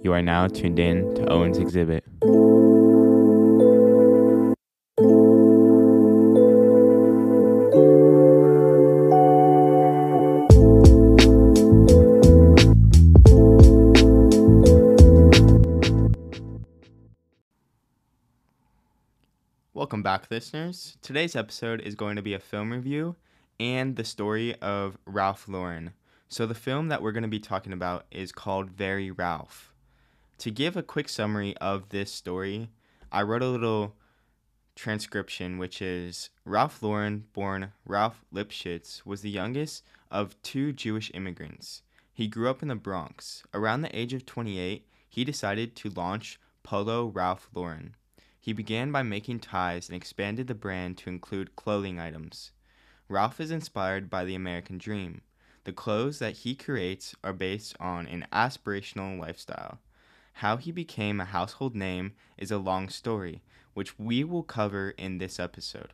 You are now tuned in to Owen's Exhibit. Welcome back, listeners. Today's episode is going to be a film review and the story of Ralph Lauren. So, the film that we're going to be talking about is called Very Ralph. To give a quick summary of this story, I wrote a little transcription, which is Ralph Lauren, born Ralph Lipschitz, was the youngest of two Jewish immigrants. He grew up in the Bronx. Around the age of 28, he decided to launch Polo Ralph Lauren. He began by making ties and expanded the brand to include clothing items. Ralph is inspired by the American dream. The clothes that he creates are based on an aspirational lifestyle. How he became a household name is a long story, which we will cover in this episode.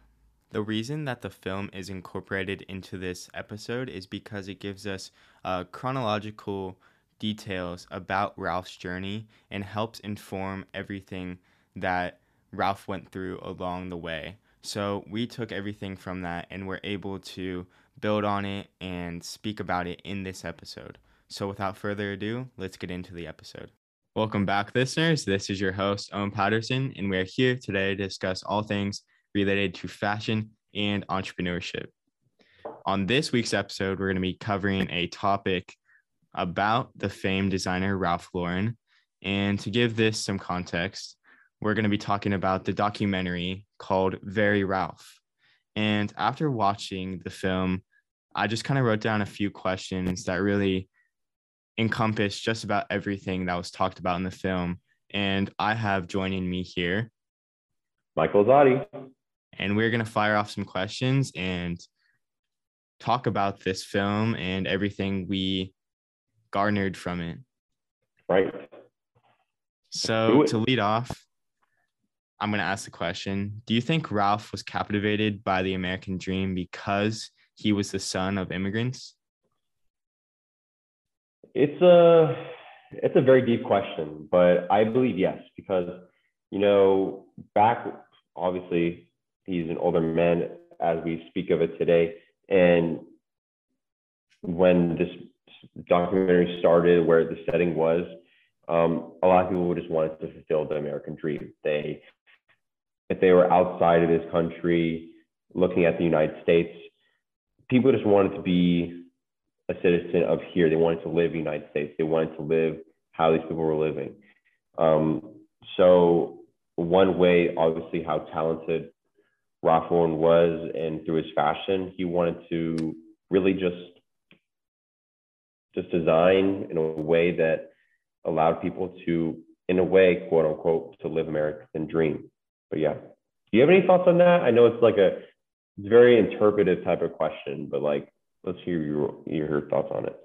The reason that the film is incorporated into this episode is because it gives us uh, chronological details about Ralph's journey and helps inform everything that Ralph went through along the way. So we took everything from that and we're able to build on it and speak about it in this episode. So without further ado, let's get into the episode. Welcome back, listeners. This is your host, Owen Patterson, and we are here today to discuss all things related to fashion and entrepreneurship. On this week's episode, we're going to be covering a topic about the famed designer Ralph Lauren. And to give this some context, we're going to be talking about the documentary called Very Ralph. And after watching the film, I just kind of wrote down a few questions that really encompass just about everything that was talked about in the film. And I have joining me here Michael Zotti. And we're going to fire off some questions and talk about this film and everything we garnered from it. Right. So, to lead off, I'm going to ask the question Do you think Ralph was captivated by the American dream because he was the son of immigrants? It's a it's a very deep question, but I believe yes because you know back obviously he's an older man as we speak of it today, and when this documentary started, where the setting was, um, a lot of people just wanted to fulfill the American dream. They if they were outside of this country, looking at the United States, people just wanted to be a citizen of here. They wanted to live in the United States. They wanted to live how these people were living. Um, so one way, obviously, how talented Ralph was, and through his fashion, he wanted to really just just design in a way that allowed people to, in a way, quote unquote, to live American dream. But yeah, do you have any thoughts on that? I know it's like a it's very interpretive type of question, but like let's hear your your thoughts on it.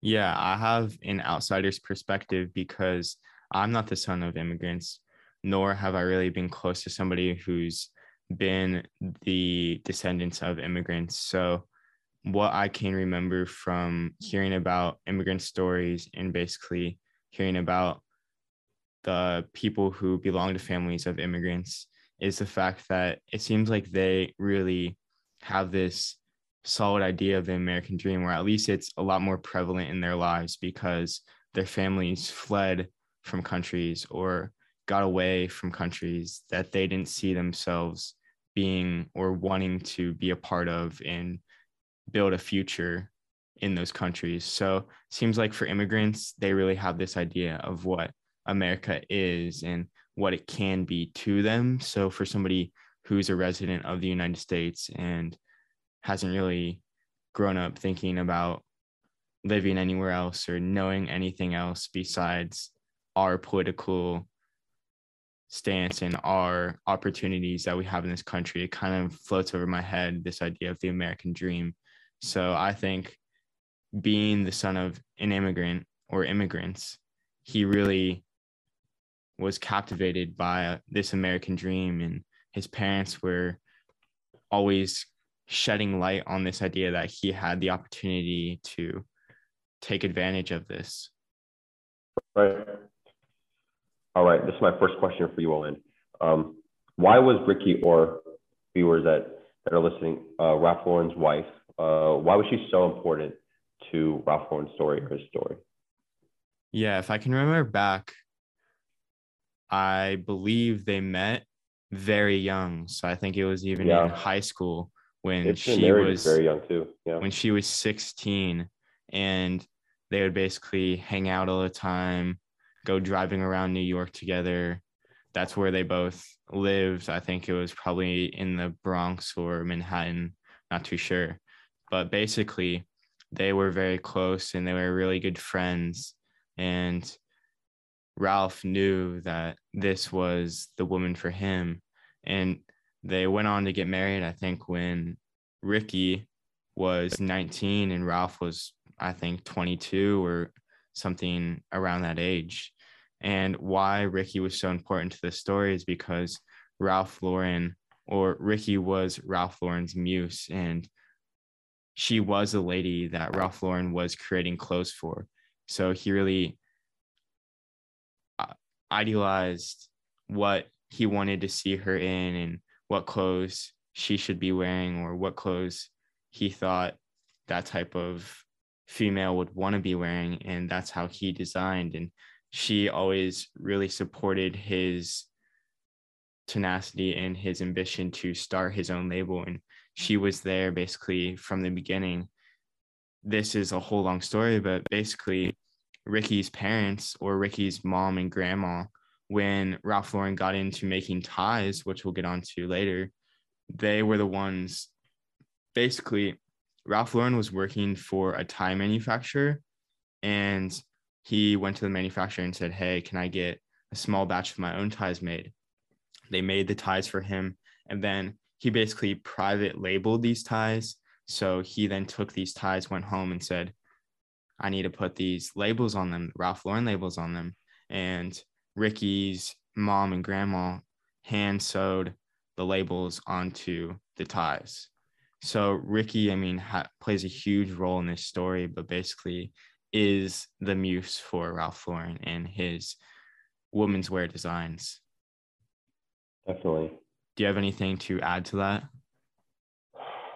Yeah, I have an outsider's perspective because I'm not the son of immigrants, nor have I really been close to somebody who's been the descendants of immigrants. So, what I can remember from hearing about immigrant stories and basically hearing about the people who belong to families of immigrants is the fact that it seems like they really have this solid idea of the American dream, or at least it's a lot more prevalent in their lives because their families fled from countries or got away from countries that they didn't see themselves being or wanting to be a part of and build a future in those countries. So seems like for immigrants, they really have this idea of what America is and what it can be to them. So for somebody who's a resident of the United States and hasn't really grown up thinking about living anywhere else or knowing anything else besides our political stance and our opportunities that we have in this country. It kind of floats over my head this idea of the american dream. So i think being the son of an immigrant or immigrants he really was captivated by this american dream. And his parents were always shedding light on this idea that he had the opportunity to take advantage of this. Right. All right, this is my first question for you, Owen. Um, why was Ricky or viewers that, that are listening, uh, Ralph Lauren's wife, uh, why was she so important to Ralph Lauren's story or his story? Yeah, if I can remember back, I believe they met very young. So I think it was even yeah. in high school when it's she was very young too. Yeah. When she was 16 and they would basically hang out all the time, go driving around New York together. That's where they both lived. I think it was probably in the Bronx or Manhattan, not too sure. But basically, they were very close and they were really good friends. And Ralph knew that this was the woman for him. And they went on to get married, I think, when Ricky was 19 and Ralph was, I think, 22 or something around that age. And why Ricky was so important to the story is because Ralph Lauren or Ricky was Ralph Lauren's muse and she was a lady that Ralph Lauren was creating clothes for. So he really uh, idealized what he wanted to see her in and what clothes she should be wearing or what clothes he thought that type of female would want to be wearing and that's how he designed. And she always really supported his tenacity and his ambition to start his own label. And she was there basically from the beginning. This is a whole long story but basically ricky's parents or ricky's mom and grandma when Ralph Lauren got into making ties, which we'll get onto later, they were the ones basically Ralph Lauren was working for a tie manufacturer and he went to the manufacturer and said, Hey, can I get a small batch of my own ties made? They made the ties for him. And then he basically private labeled these ties. So he then took these ties, went home and said, I need to put these labels on them, Ralph Lauren labels on them. And Ricky's mom and grandma hand sewed the labels onto the ties. So Ricky, I mean, ha- plays a huge role in this story, but basically is the muse for Ralph Lauren and his women's wear designs. Definitely. Do you have anything to add to that?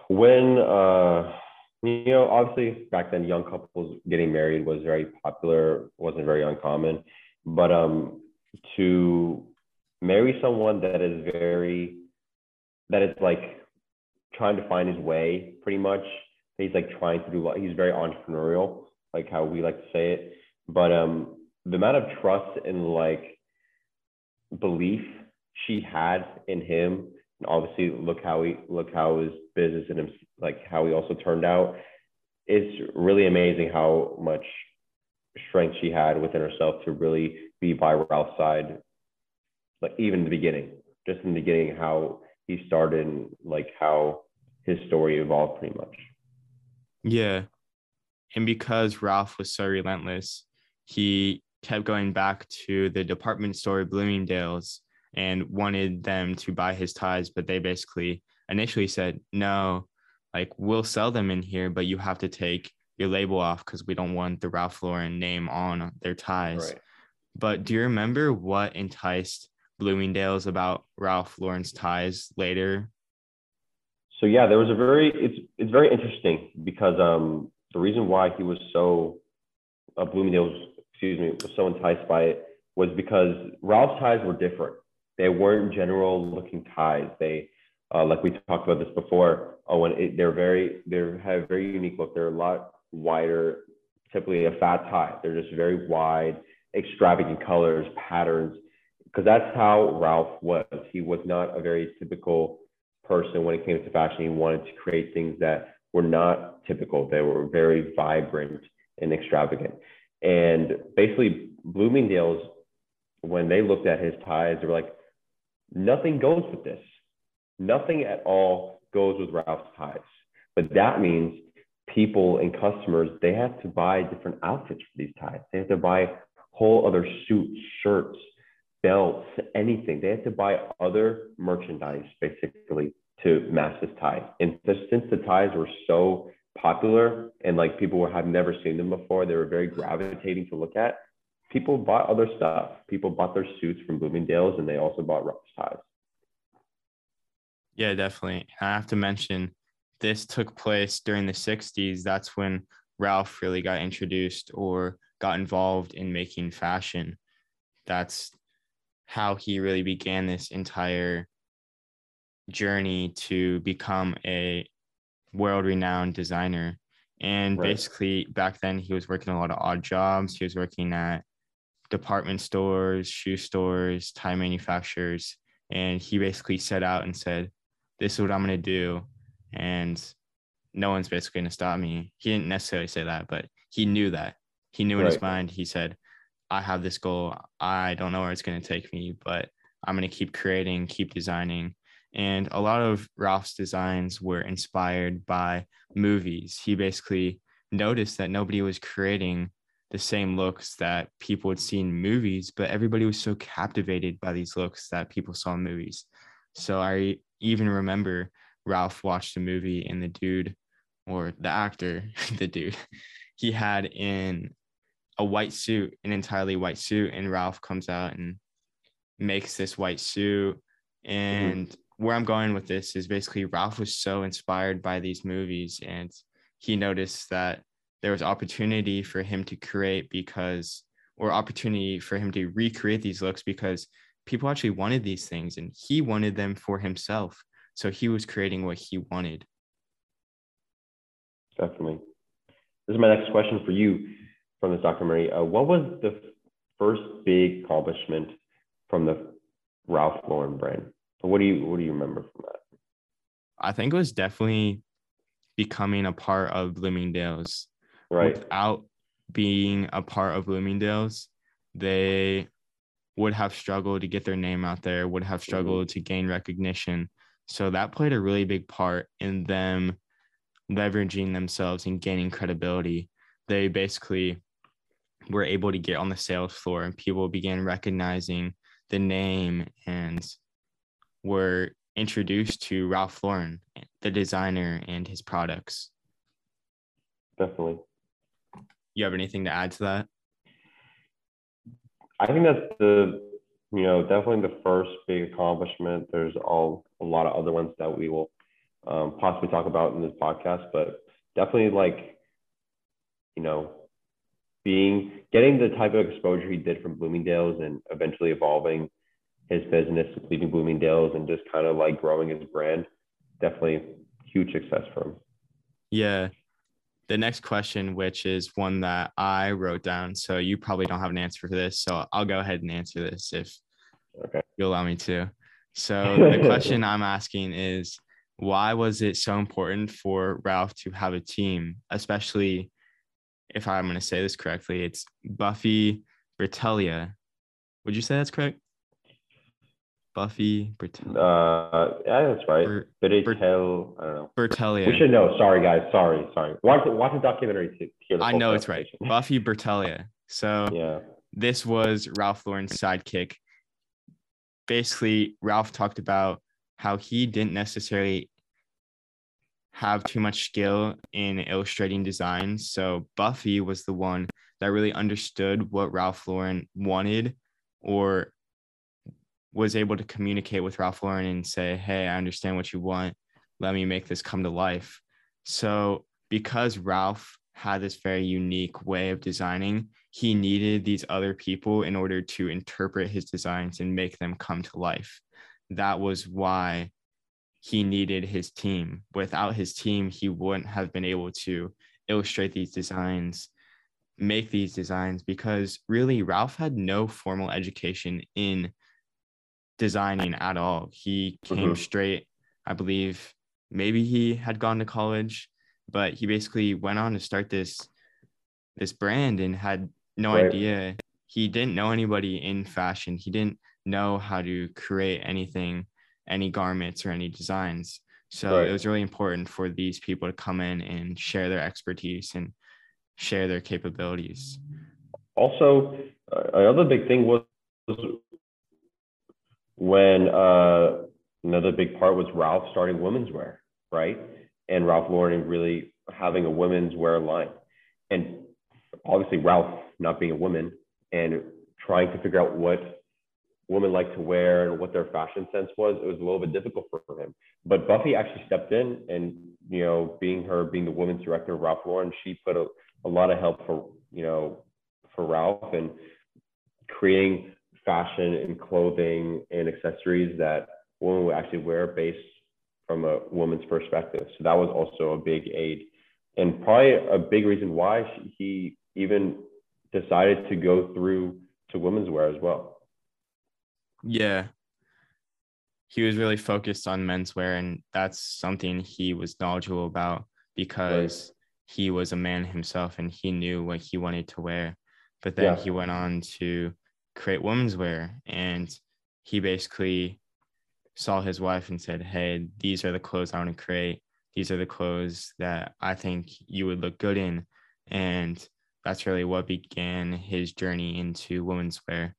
When uh you know, obviously back then young couples getting married was very popular, wasn't very uncommon. But um to marry someone that is very that is like trying to find his way pretty much. He's like trying to do he's very entrepreneurial like how we like to say it. But um the amount of trust and like belief she had in him and obviously look how he look how his business and him like how he also turned out it's really amazing how much strength she had within herself to really be by Ralph's side, like even in the beginning, just in the beginning, how he started and like how his story evolved pretty much. Yeah. And because Ralph was so relentless, he kept going back to the department store Bloomingdale's and wanted them to buy his ties, but they basically initially said, no, like we'll sell them in here, but you have to take your label off because we don't want the Ralph Lauren name on their ties. Right. But do you remember what enticed Bloomingdale's about Ralph Lauren's ties later? So yeah, there was a very it's it's very interesting because um the reason why he was so uh, Bloomingdale's excuse me was so enticed by it was because Ralph's ties were different. They weren't general looking ties. They uh, like we talked about this before. Oh, when it, they're very they have very unique look. They're a lot wider, typically a fat tie. They're just very wide, extravagant colors, patterns, because that's how Ralph was. He was not a very typical person when it came to fashion. He wanted to create things that were not typical. They were very vibrant and extravagant. And basically, Bloomingdale's, when they looked at his ties, they were like, nothing goes with this. Nothing at all goes with Ralph's ties. But that means people and customers, they have to buy different outfits for these ties. They have to buy whole other suits, shirts, belts, anything. They have to buy other merchandise basically to match this tie. And since the ties were so popular and like people have never seen them before, they were very gravitating to look at. people bought other stuff. People bought their suits from Bloomingdale's, and they also bought Ralph's ties. Yeah, definitely. I have to mention this took place during the 60s. That's when Ralph really got introduced or got involved in making fashion. That's how he really began this entire journey to become a world renowned designer. And right. basically, back then, he was working a lot of odd jobs. He was working at department stores, shoe stores, tie manufacturers. And he basically set out and said, This is what I'm going to do. And no one's basically going to stop me. He didn't necessarily say that, but he knew that. He knew in his mind, he said, I have this goal. I don't know where it's going to take me, but I'm going to keep creating, keep designing. And a lot of Ralph's designs were inspired by movies. He basically noticed that nobody was creating the same looks that people would see in movies, but everybody was so captivated by these looks that people saw in movies. So I even remember Ralph watched a movie and the dude or the actor, the dude, he had in a white suit, an entirely white suit, and Ralph comes out and makes this white suit. And mm-hmm. where I'm going with this is basically Ralph was so inspired by these movies and he noticed that there was opportunity for him to create because or opportunity for him to recreate these looks because people actually wanted these things and he wanted them for himself. So he was creating what he wanted. Definitely. This is my next question for you from this documentary. Uh, what was the first big accomplishment from the Ralph Lauren brand? What do you what do you remember from that? I think it was definitely becoming a part of Bloomingdale's. Right. Without being a part of Bloomingdale's, they would have struggled to get their name out there, would have mm-hmm. struggled mm-hmm. to gain recognition. So that played a really big part in them leveraging themselves and gaining credibility. They basically were able to get on the sales floor and people began recognizing the name and were introduced to Ralph Lauren, the designer, and his products. Definitely. You have anything to add to that? I think that's the, you know, definitely the first big accomplishment. There's all a lot of other ones that we will um, possibly talk about in this podcast, but definitely like, you know, being getting the type of exposure he did from Bloomingdale's and eventually evolving his business, leaving Bloomingdale's and just kind of like growing his brand, definitely huge success for him. Yeah. The next question, which is one that I wrote down, so you probably don't have an answer for this, so I'll go ahead and answer this if okay. you allow me to. So the question I'm asking is why was it so important for Ralph to have a team, especially if I'm going to say this correctly, it's Buffy Bertelia. Would you say that's correct? Buffy Bertelia. Uh, yeah, that's right. Ber- Bertel, I don't know. Bertelia. We should know. Sorry, guys. Sorry, sorry. Watch, watch the documentary to hear the I know it's right. Buffy Bertelia. So yeah, this was Ralph Lauren's sidekick. Basically, Ralph talked about how he didn't necessarily have too much skill in illustrating designs. So Buffy was the one that really understood what Ralph Lauren wanted or was able to communicate with Ralph Lauren and say, Hey, I understand what you want. Let me make this come to life. So, because Ralph had this very unique way of designing, he needed these other people in order to interpret his designs and make them come to life. That was why he needed his team. Without his team, he wouldn't have been able to illustrate these designs, make these designs, because really Ralph had no formal education in designing at all. He came mm-hmm. straight, I believe, maybe he had gone to college, but he basically went on to start this this brand and had no right. idea. He didn't know anybody in fashion. He didn't know how to create anything any garments or any designs. So right. it was really important for these people to come in and share their expertise and share their capabilities. Also, uh, another big thing was when uh, another big part was Ralph starting women's wear, right? And Ralph Lauren really having a women's wear line. And obviously, Ralph not being a woman and trying to figure out what women like to wear and what their fashion sense was, it was a little bit difficult for him. But Buffy actually stepped in and, you know, being her, being the women's director of Ralph Lauren, she put a, a lot of help for, you know, for Ralph and creating fashion and clothing and accessories that women would actually wear based from a woman's perspective. So that was also a big aid. And probably a big reason why he even decided to go through to women's wear as well. Yeah. He was really focused on menswear, and that's something he was knowledgeable about because right. he was a man himself and he knew what he wanted to wear. But then yeah. he went on to create women's wear, and he basically saw his wife and said, Hey, these are the clothes I want to create. These are the clothes that I think you would look good in. And that's really what began his journey into women's wear.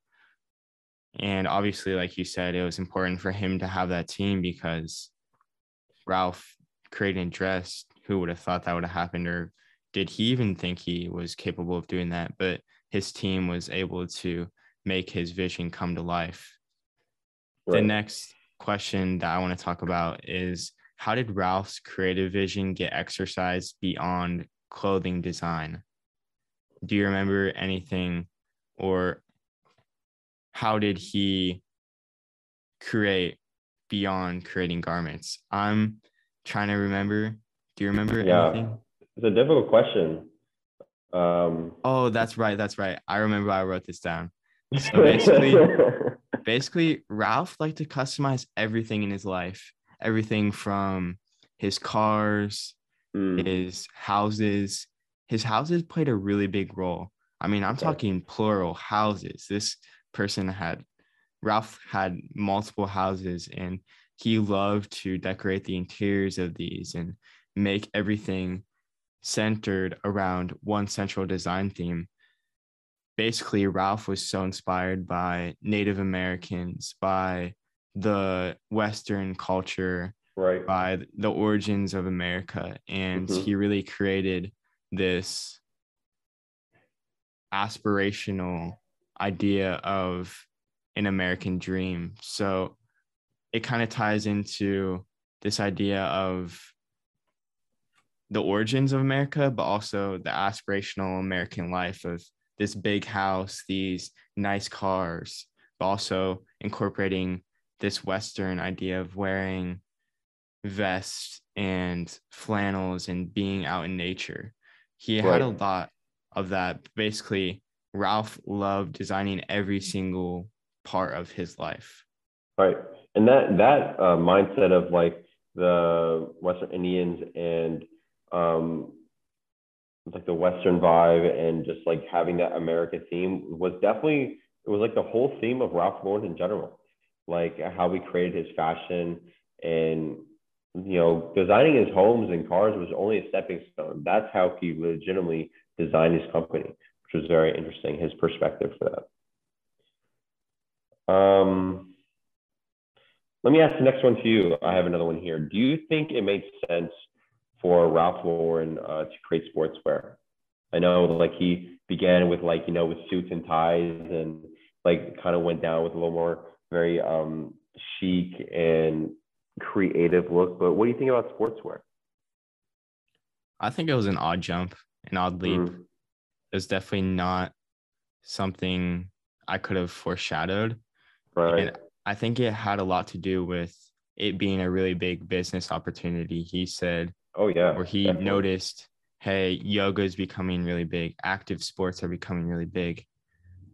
And obviously, like you said, it was important for him to have that team because Ralph created a dress. Who would have thought that would have happened? Or did he even think he was capable of doing that? But his team was able to make his vision come to life. Right. The next question that I want to talk about is how did Ralph's creative vision get exercised beyond clothing design? Do you remember anything or how did he create beyond creating garments? I'm trying to remember. Do you remember yeah. anything? It's a difficult question. Um, oh, that's right. That's right. I remember I wrote this down. So basically, basically, Ralph liked to customize everything in his life, everything from his cars, mm. his houses. His houses played a really big role. I mean, I'm okay. talking plural houses. This person had, Ralph had multiple houses and he loved to decorate the interiors of these and make everything centered around one central design theme basically Ralph was so inspired by Native Americans, by the Western culture, right. by the origins of America. And mm-hmm. he really created this aspirational idea of an American dream. So it kind of ties into this idea of the origins of America, but also the aspirational American life of this big house, these nice cars, but also incorporating this Western idea of wearing vests and flannels and being out in nature. He right. had a lot of that. Basically, Ralph loved designing every single part of his life. Right. And that that uh, mindset of like the Western Indians and um, like the Western vibe and just like having that America theme was definitely it was like the whole theme of Ralph Lauren in general, like how we created his fashion and you know designing his homes and cars was only a stepping stone. That's how he legitimately designed his company, which was very interesting. His perspective for that. Um, let me ask the next one to you. I have another one here. Do you think it made sense for Ralph Lauren uh, to create sportswear. I know like he began with like, you know, with suits and ties and like kind of went down with a little more very um, chic and creative look. But what do you think about sportswear? I think it was an odd jump, an odd leap. Mm. It was definitely not something I could have foreshadowed. Right. And I think it had a lot to do with it being a really big business opportunity. He said Oh yeah. Where he definitely. noticed, hey, yoga is becoming really big. Active sports are becoming really big.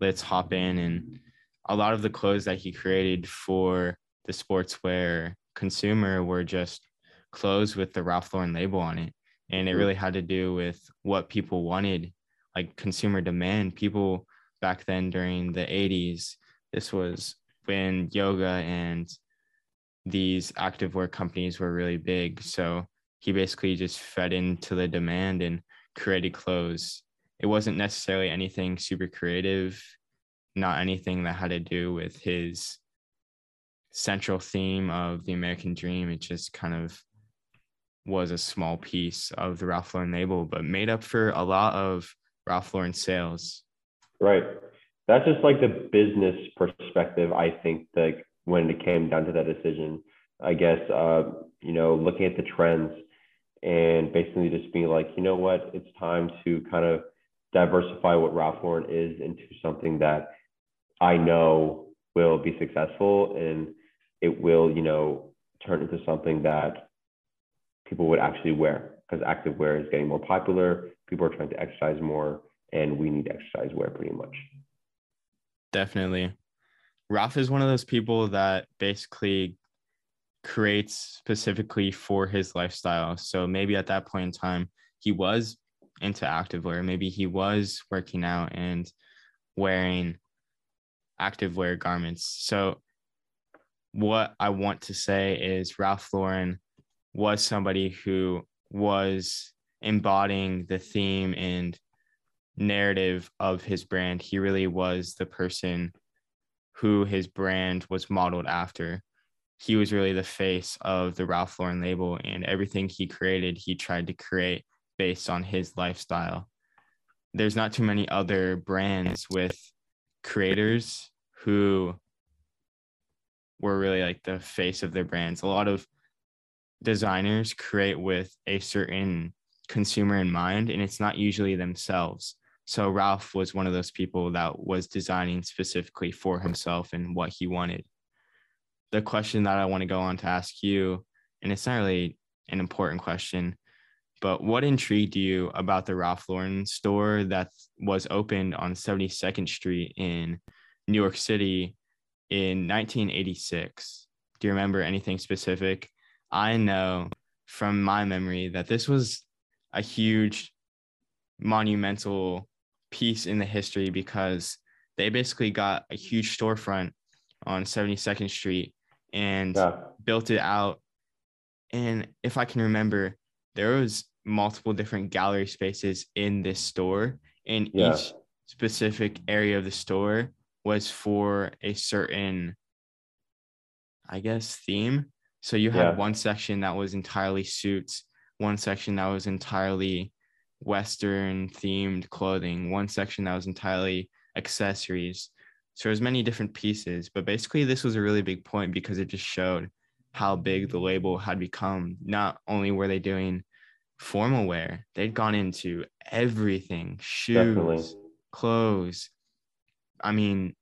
Let's hop in and a lot of the clothes that he created for the sportswear consumer were just clothes with the Ralph Lauren label on it. And it mm-hmm. really had to do with what people wanted, like consumer demand. People back then during the 80s, this was when yoga and these activewear companies were really big. So he basically just fed into the demand and created clothes. It wasn't necessarily anything super creative, not anything that had to do with his central theme of the American dream. It just kind of was a small piece of the Ralph Lauren label, but made up for a lot of Ralph Lauren sales. Right. that's just like the business perspective. I think like when it came down to that decision, I guess uh, you know looking at the trends and basically just being like, you know what, it's time to kind of diversify what Ralph Lauren is into something that I know will be successful and it will, you know, turn into something that people would actually wear because active wear is getting more popular. People are trying to exercise more, and we need exercise wear pretty much. Definitely. Ralph is one of those people that basically creates specifically for his lifestyle. So maybe at that point in time, he was into activewear. Maybe he was working out and wearing activewear garments. So what I want to say is Ralph Lauren was somebody who was embodying the theme and narrative of his brand. He really was the person who his brand was modeled after. He was really the face of the Ralph Lauren label, and everything he created, he tried to create based on his lifestyle. There's not too many other brands with creators who were really like the face of their brands. A lot of designers create with a certain consumer in mind, and it's not usually themselves. So Ralph was one of those people that was designing specifically for himself and what he wanted. The question that I want to go on to ask you, and it's not really an important question, but what intrigued you about the Ralph Lauren store that was opened on 72nd Street in New York City in 1986? Do you remember anything specific? I know from my memory that this was a huge monumental piece in the history because they basically got a huge storefront on 72nd Street and yeah. built it out. And if I can remember, there was multiple different gallery spaces in this store, and yeah. each specific area of the store was for a certain, I guess, theme. So you had yeah. one section that was entirely suits, one section that was entirely Western themed clothing, one section that was entirely accessories. So there's many different pieces, but basically this was a really big point because it just showed how big the label had become. Not only were they doing formal wear, they'd gone into everything, shoes, Definitely. clothes. I mean,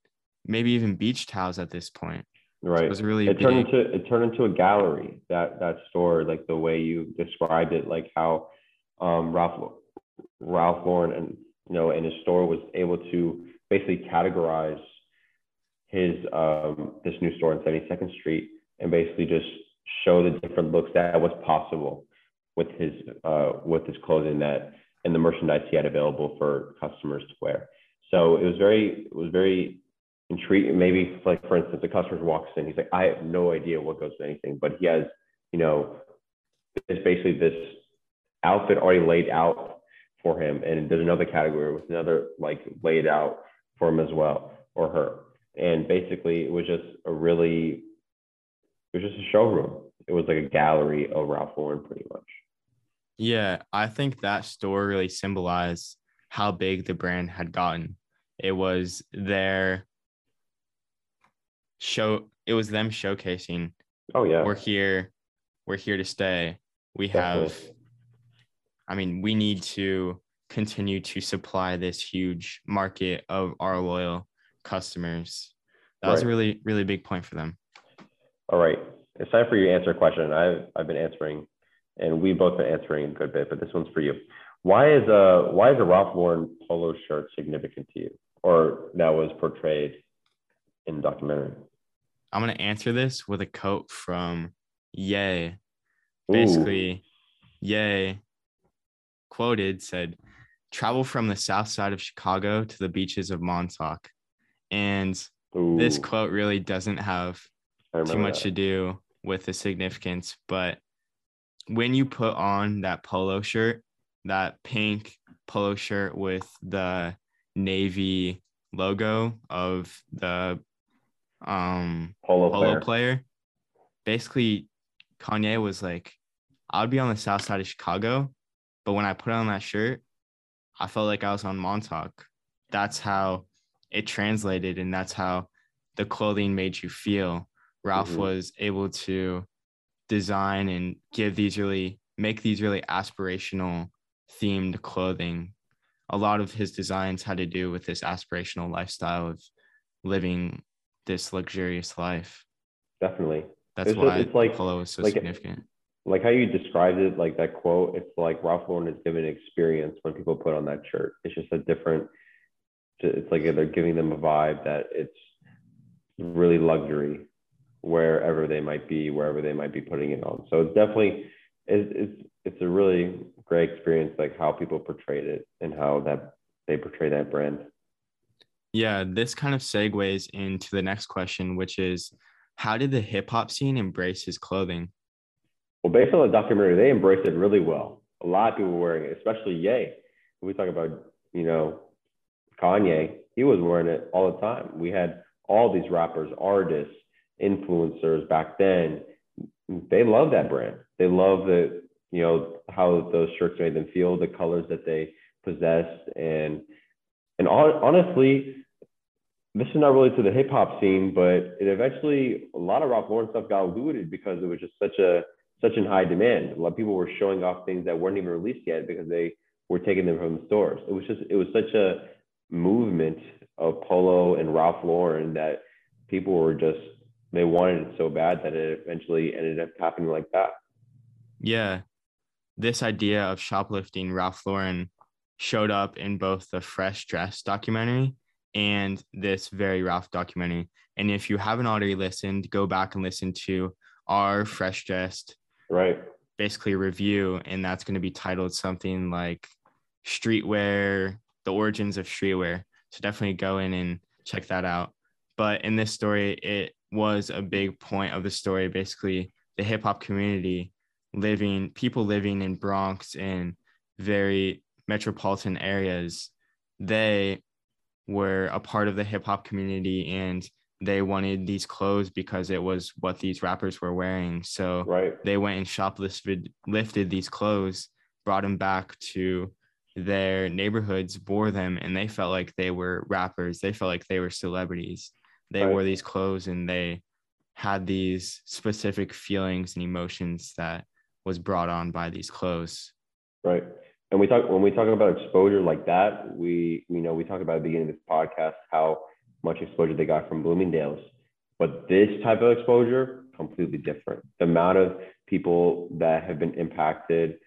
maybe even beach towels at this point. Right. So it was really it turned into it turned into a gallery that that store, like the way you described it, like how um, Ralph Ralph Lauren and you know in his store was able to basically categorize his um, this new store on 72nd Street and basically just show the different looks that was possible with his uh, with his clothing that and the merchandise he had available for customers to wear. So it was very it was very intriguing. Maybe like for instance, a customer walks in, he's like, I have no idea what goes to anything, but he has you know it's basically this outfit already laid out for him. And there's another category with another like laid out for him as well or her. And basically it was just a really, it was just a showroom. It was like a gallery of Ralph Lauren pretty much. Yeah, I think that store really symbolized how big the brand had gotten. It was their show, it was them showcasing. Oh, yeah. We're here. We're here to stay. We Definitely. have I mean, we need to continue to supply this huge market of our loyal customers. That right. was a really, really big point for them. All right. It's time for you to answer a question. I've, I've been answering, and we've both been answering a good bit, but this one's for you. Why is a why is a Ralph Lauren polo shirt significant to you, or that was portrayed in the documentary? I'm gonna answer this with a quote from Ye. Basically, Ooh. Ye quoted said, travel from the south side of Chicago to the beaches of Montauk. And Ooh. this quote really doesn't have too much that. to do with the significance, but when you put on that polo shirt, that pink polo shirt with the navy logo of the um polo, polo player. player, basically Kanye was like, I would be on the south side of Chicago but when I put on that shirt, I felt like I was on Montauk. That's how it translated and that's how the clothing made you feel. Ralph mm-hmm. was able to design and give these really make these really aspirational themed clothing. A lot of his designs had to do with this aspirational lifestyle of living this luxurious life. Definitely. That's it's why just, it's like, polo is so like, significant. Like how you described it, like that quote, it's like Ralph Lauren is giving an experience when people put on that shirt. It's just a different, it's like they're giving them a vibe that it's really luxury wherever they might be, wherever they might be putting it on. So it's definitely, it's, it's, it's a really great experience, like how people portrayed it and how that they portray that brand. Yeah, this kind of segues into the next question, which is how did the hip hop scene embrace his clothing? Well, based on the documentary, they embraced it really well. A lot of people were wearing it, especially Ye. we talk about, you know, Kanye, he was wearing it all the time. We had all these rappers, artists, influencers back then. They love that brand. They love the, you know, how those shirts made them feel, the colors that they possessed, and and honestly, this is not really to the hip hop scene, but it eventually a lot of Ralph Lauren stuff got looted because it was just such a such in high demand. A lot of people were showing off things that weren't even released yet because they were taking them from the stores. It was just it was such a movement of Polo and Ralph Lauren that people were just they wanted it so bad that it eventually ended up happening like that. Yeah. This idea of shoplifting Ralph Lauren showed up in both the Fresh Dressed documentary and this Very Ralph documentary. And if you haven't already listened, go back and listen to our Fresh Dressed right basically review, and that's going to be titled something like Streetwear, the origins of streetwear. So definitely go in and check that out. But in this story, it was a big point of the story. Basically, the hip hop community living, people living in Bronx and very metropolitan areas, they were a part of the hip hop community and they wanted these clothes because it was what these rappers were wearing. So right. they went and shoplifted lifted these clothes, brought them back to their neighborhoods, wore them, and they felt like they were rappers. They felt like they were celebrities. They right. wore these clothes and they had these specific feelings and emotions that was brought on by these clothes. Right and we talk when we talk about exposure like that, we we know we talk about at the beginning of this podcast how much exposure they got from Bloomingdale's, but this type of exposure completely different. The amount of people that have been impacted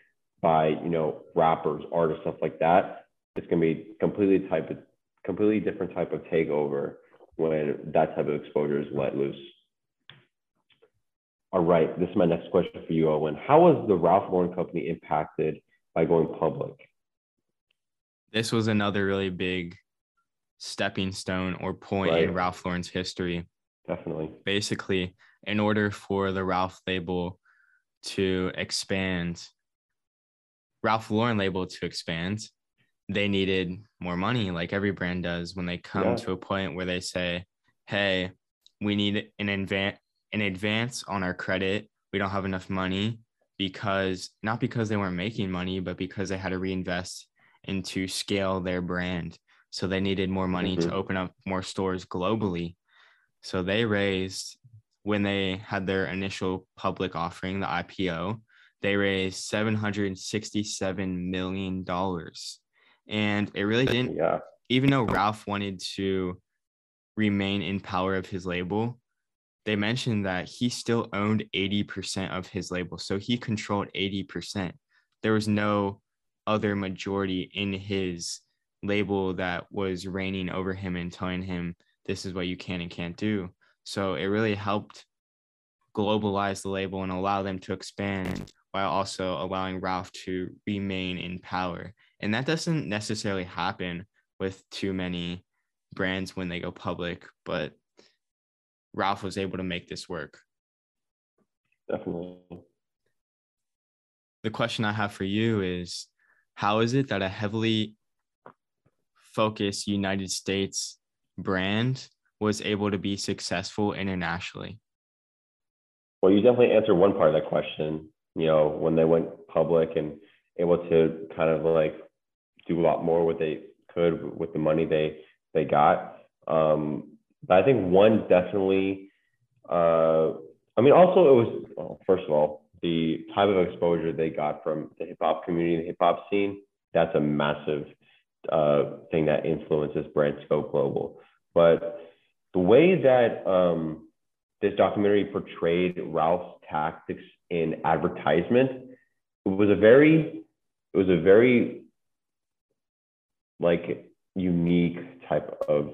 by you know rappers, artists, stuff like that, it's gonna be completely type of completely different type of takeover when that type of exposure is let loose. All right, this is my next question for you, Owen. How was the Ralph Lauren company impacted by going public. This was another really big stepping stone or point right. in Ralph Lauren's history. Definitely. Basically, in order for the Ralph label to expand, Ralph Lauren label to expand, they needed more money, like every brand does when they come yeah. to a point where they say, Hey, we need an advance an advance on our credit. We don't have enough money because not because they weren't making money, but because they had to reinvest into scale their brand. So they needed more money mm-hmm. to open up more stores globally. So they raised when they had their initial public offering, the IPO, they raised $767 million. And it really didn't, yeah. even though Ralph wanted to remain in power of his label, they mentioned that he still owned 80% of his label. So he controlled 80%. There was no other majority in his label that was reigning over him and telling him this is what you can and can't do. So it really helped globalize the label and allow them to expand while also allowing Ralph to remain in power. And that doesn't necessarily happen with too many brands when they go public, but Ralph was able to make this work. Definitely. The question I have for you is how is it that a heavily focused United States brand was able to be successful internationally? Well, you definitely answered one part of that question. You know, when they went public and able to kind of like do a lot more what they could with the money they they got. Um, but I think one definitely. Uh, I mean, also it was well, first of all the type of exposure they got from the hip hop community, the hip hop scene. That's a massive uh, thing that influences brands go global. But the way that um, this documentary portrayed Ralph's tactics in advertisement, it was a very, it was a very like unique type of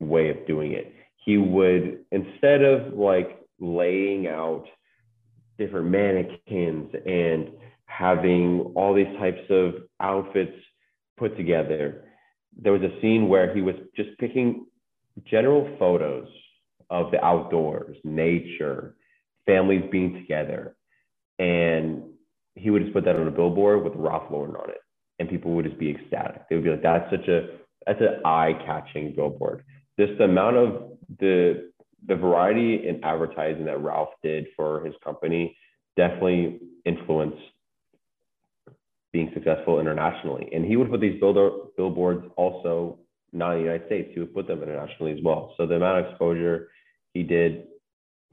way of doing it. He would instead of like laying out different mannequins and having all these types of outfits put together. There was a scene where he was just picking general photos of the outdoors, nature, families being together. And he would just put that on a billboard with Ralph Lauren on it. And people would just be ecstatic. They would be like, that's such a, that's an eye-catching billboard. Just the amount of the, the variety in advertising that Ralph did for his company definitely influenced being successful internationally. And he would put these builder, billboards also not in the United States, he would put them internationally as well. So the amount of exposure he did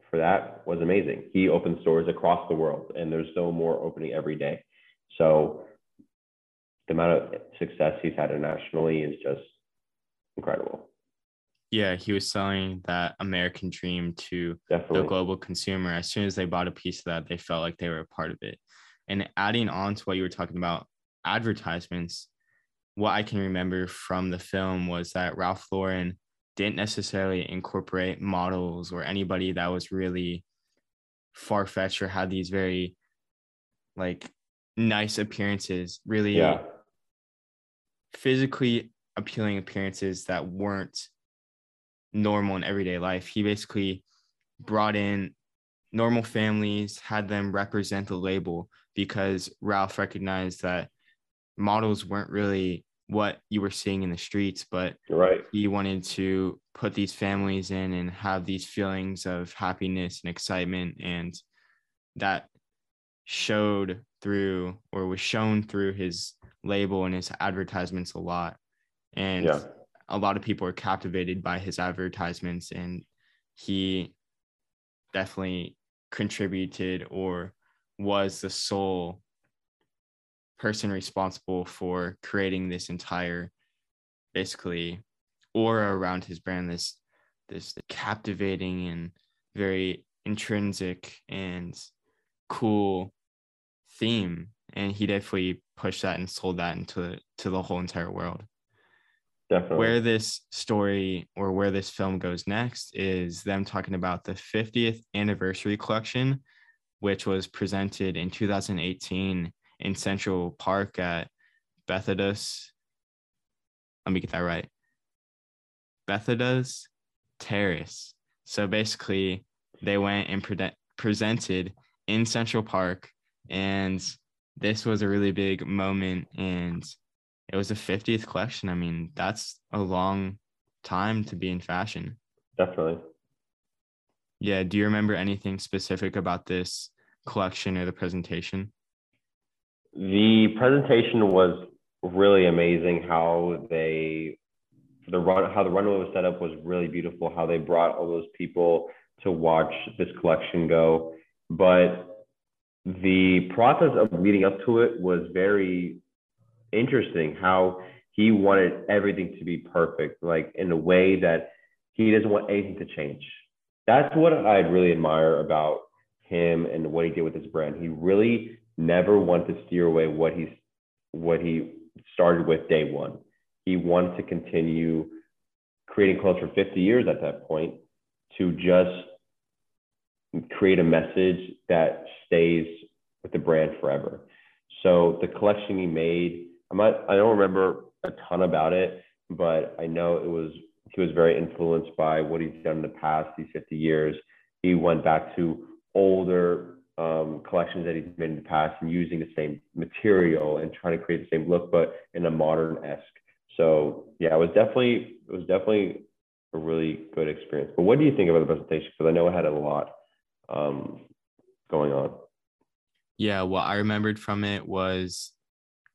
for that was amazing. He opened stores across the world, and there's still more opening every day. So the amount of success he's had internationally is just incredible. Yeah, he was selling that American dream to Definitely. the global consumer. As soon as they bought a piece of that, they felt like they were a part of it. And adding on to what you were talking about, advertisements, what I can remember from the film was that Ralph Lauren didn't necessarily incorporate models or anybody that was really far fetched or had these very like nice appearances, really yeah. physically appealing appearances that weren't normal in everyday life. He basically brought in normal families, had them represent the label because Ralph recognized that models weren't really what you were seeing in the streets, but right. he wanted to put these families in and have these feelings of happiness and excitement. And that showed through or was shown through his label and his advertisements a lot. And yeah. A lot of people are captivated by his advertisements, and he definitely contributed or was the sole person responsible for creating this entire basically aura around his brand this this captivating and very intrinsic and cool theme. And he definitely pushed that and sold that into to the whole entire world definitely where this story or where this film goes next is them talking about the 50th anniversary collection which was presented in 2018 in Central Park at Bethesda's. Let me get that right. Bethesda's Terrace. So basically, they went and pre- presented in Central Park, and this was a really big moment. And it was a 50th collection. I mean, that's a long time to be in fashion. Definitely. Yeah. Do you remember anything specific about this collection or the presentation? The presentation was really amazing. How they the run how the runway was set up was really beautiful. How they brought all those people to watch this collection go, but the process of leading up to it was very interesting. How he wanted everything to be perfect, like in a way that he doesn't want anything to change. That's what I really admire about him and what he did with his brand. He really never wanted to steer away what he's what he started with day one. He wanted to continue creating clothes for 50 years at that point to just create a message that stays with the brand forever. So the collection he made, I'm not, I don't remember a ton about it, but I know it was he was very influenced by what he's done in the past these 50 years. He went back to older um, collections that he's made in the past and using the same material and trying to create the same look, but in a modern esque. So yeah, it was definitely it was definitely a really good experience. But what do you think about the presentation? Because I know it had a lot um, going on. Yeah, what I remembered from it was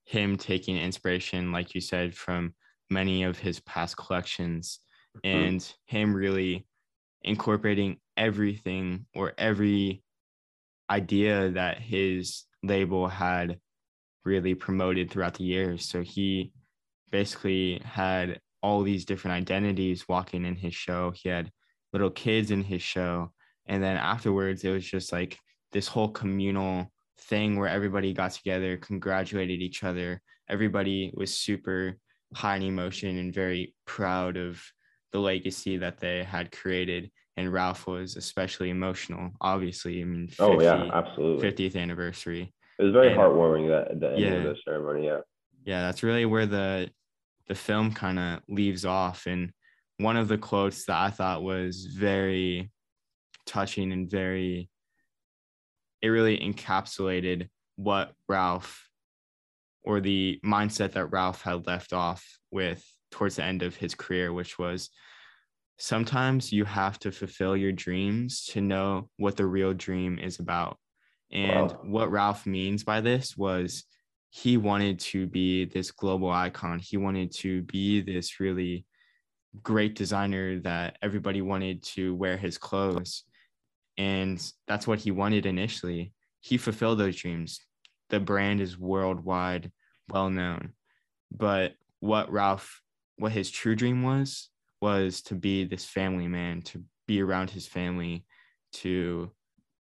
him taking inspiration, like you said, from many of his past collections mm-hmm. and him really incorporating everything or every idea that his label had really promoted throughout the years. So he basically had all these different identities walking in his show. He had little kids in his show. And then afterwards, it was just like this whole communal thing where everybody got together, congratulated each other. Everybody was super high in emotion and very proud of the legacy that they had created. And Ralph was especially emotional, obviously. I mean, 50, oh, yeah, absolutely. 50th anniversary. It was very and, heartwarming that the end yeah, of the ceremony. Yeah. Yeah, that's really where the the film kind of leaves off. And one of the quotes that I thought was very touching and very it really encapsulated what Ralph or the mindset that Ralph had left off with towards the end of his career, which was sometimes you have to fulfill your dreams to know what the real dream is about. And wow. what Ralph means by this was he wanted to be this global icon. He wanted to be this really great designer that everybody wanted to wear his clothes. And that's what he wanted initially. He fulfilled those dreams. The brand is worldwide well known. But what Ralph, what his true dream was, was to be this family man, to be around his family, to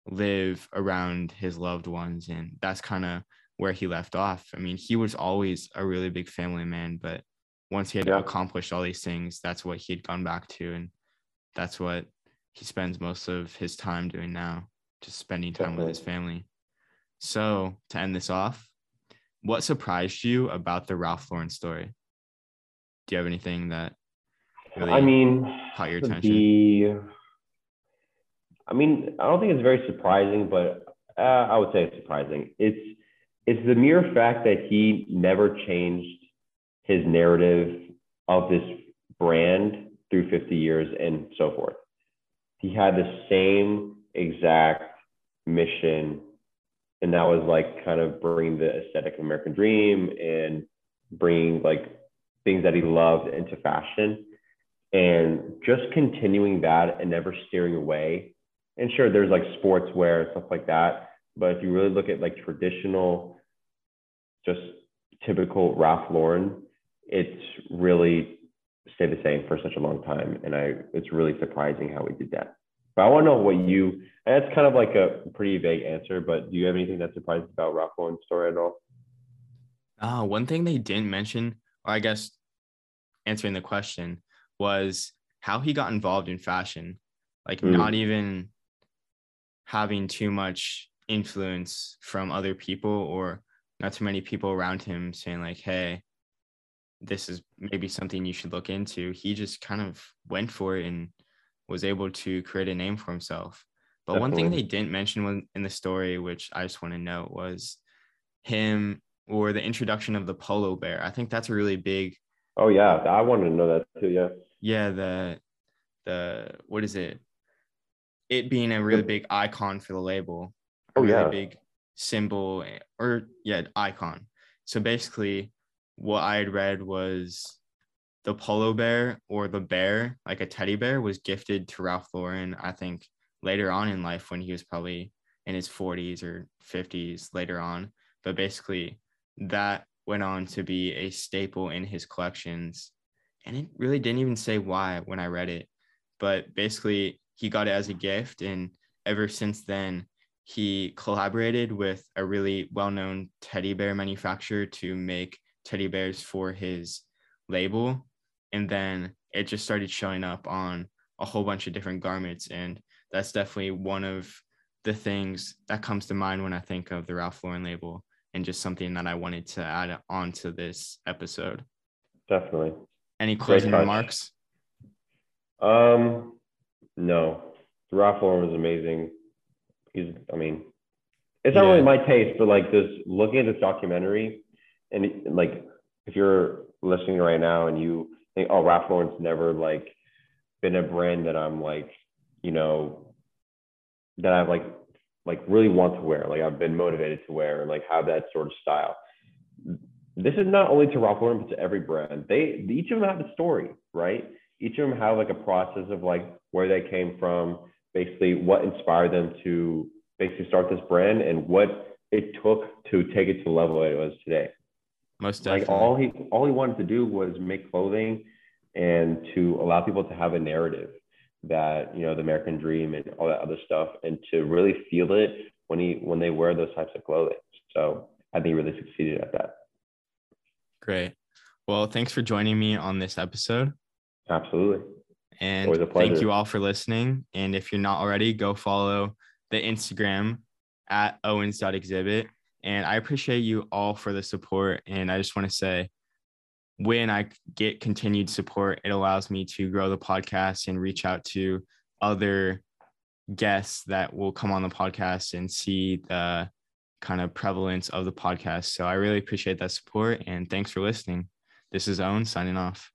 live around his loved ones. And that's kind of where he left off. I mean, he was always a really big family man, but once he had yeah. accomplished all these things, that's what he had gone back to. And that's what he spends most of his time doing now, just spending time Definitely. with his family. So, to end this off, what surprised you about the Ralph Lauren story? Do you have anything that really I mean, caught your attention? The, I mean, I don't think it's very surprising, but uh, I would say it's surprising. It's it's the mere fact that he never changed his narrative of this brand through 50 years and so forth. He had the same exact mission, and that was like kind of bringing the aesthetic of American Dream and bringing like things that he loved into fashion and just continuing that and never steering away. And sure, there's like sportswear and stuff like that. But if you really look at like traditional just typical Ralph Lauren, it's really stayed the same for such a long time. And I, it's really surprising how we did that. But I want to know what you, and that's kind of like a pretty vague answer, but do you have anything that surprised about Ralph Lauren's story at all? Uh, one thing they didn't mention, or I guess answering the question, was how he got involved in fashion. Like mm. not even having too much influence from other people or not too many people around him saying like hey this is maybe something you should look into. He just kind of went for it and was able to create a name for himself. But Definitely. one thing they didn't mention in the story which i just want to note was him or the introduction of the polo bear. I think that's a really big oh yeah. I wanted to know that too yeah. Yeah the the what is it? It being a really big icon for the label. A oh, really yeah. big symbol or yeah icon. So basically what i had read was the polo bear or the bear like a teddy bear was gifted to ralph lauren i think later on in life when he was probably in his 40s or 50s later on. But basically that went on to be a staple in his collections. And it really didn't even say why when i read it. But basically he got it as a gift and ever since then he collaborated with a really well-known teddy bear manufacturer to make teddy bears for his label. And then it just started showing up on a whole bunch of different garments. And that's definitely one of the things that comes to mind when i think of the ralph lauren label and just something that i wanted to add on to this episode. Definitely. Any closing remarks? Um no. Ralph lauren was amazing. He's I mean, it's not yeah. really my taste, but like just looking at this documentary and like if you're listening right now and you think, oh, Ralph Lauren's never like been a brand that I'm like, you know, that I've like like really want to wear, like I've been motivated to wear and like have that sort of style. This is not only to Ralph Lauren, but to every brand. They each of them have a story, right? each of them have like a process of like where they came from, basically what inspired them to basically start this brand and what it took to take it to the level it was today. Most definitely. Like all he all he wanted to do was make clothing and to allow people to have a narrative that you know the American dream and all that other stuff, and to really feel it when he when they wear those types of clothing. So I think he really succeeded at that. Great. Well, thanks for joining me on this episode. Absolutely. And thank you all for listening. And if you're not already, go follow the Instagram at owens.exhibit. And I appreciate you all for the support. And I just want to say, when I get continued support, it allows me to grow the podcast and reach out to other guests that will come on the podcast and see the kind of prevalence of the podcast. So I really appreciate that support and thanks for listening. This is Owen signing off.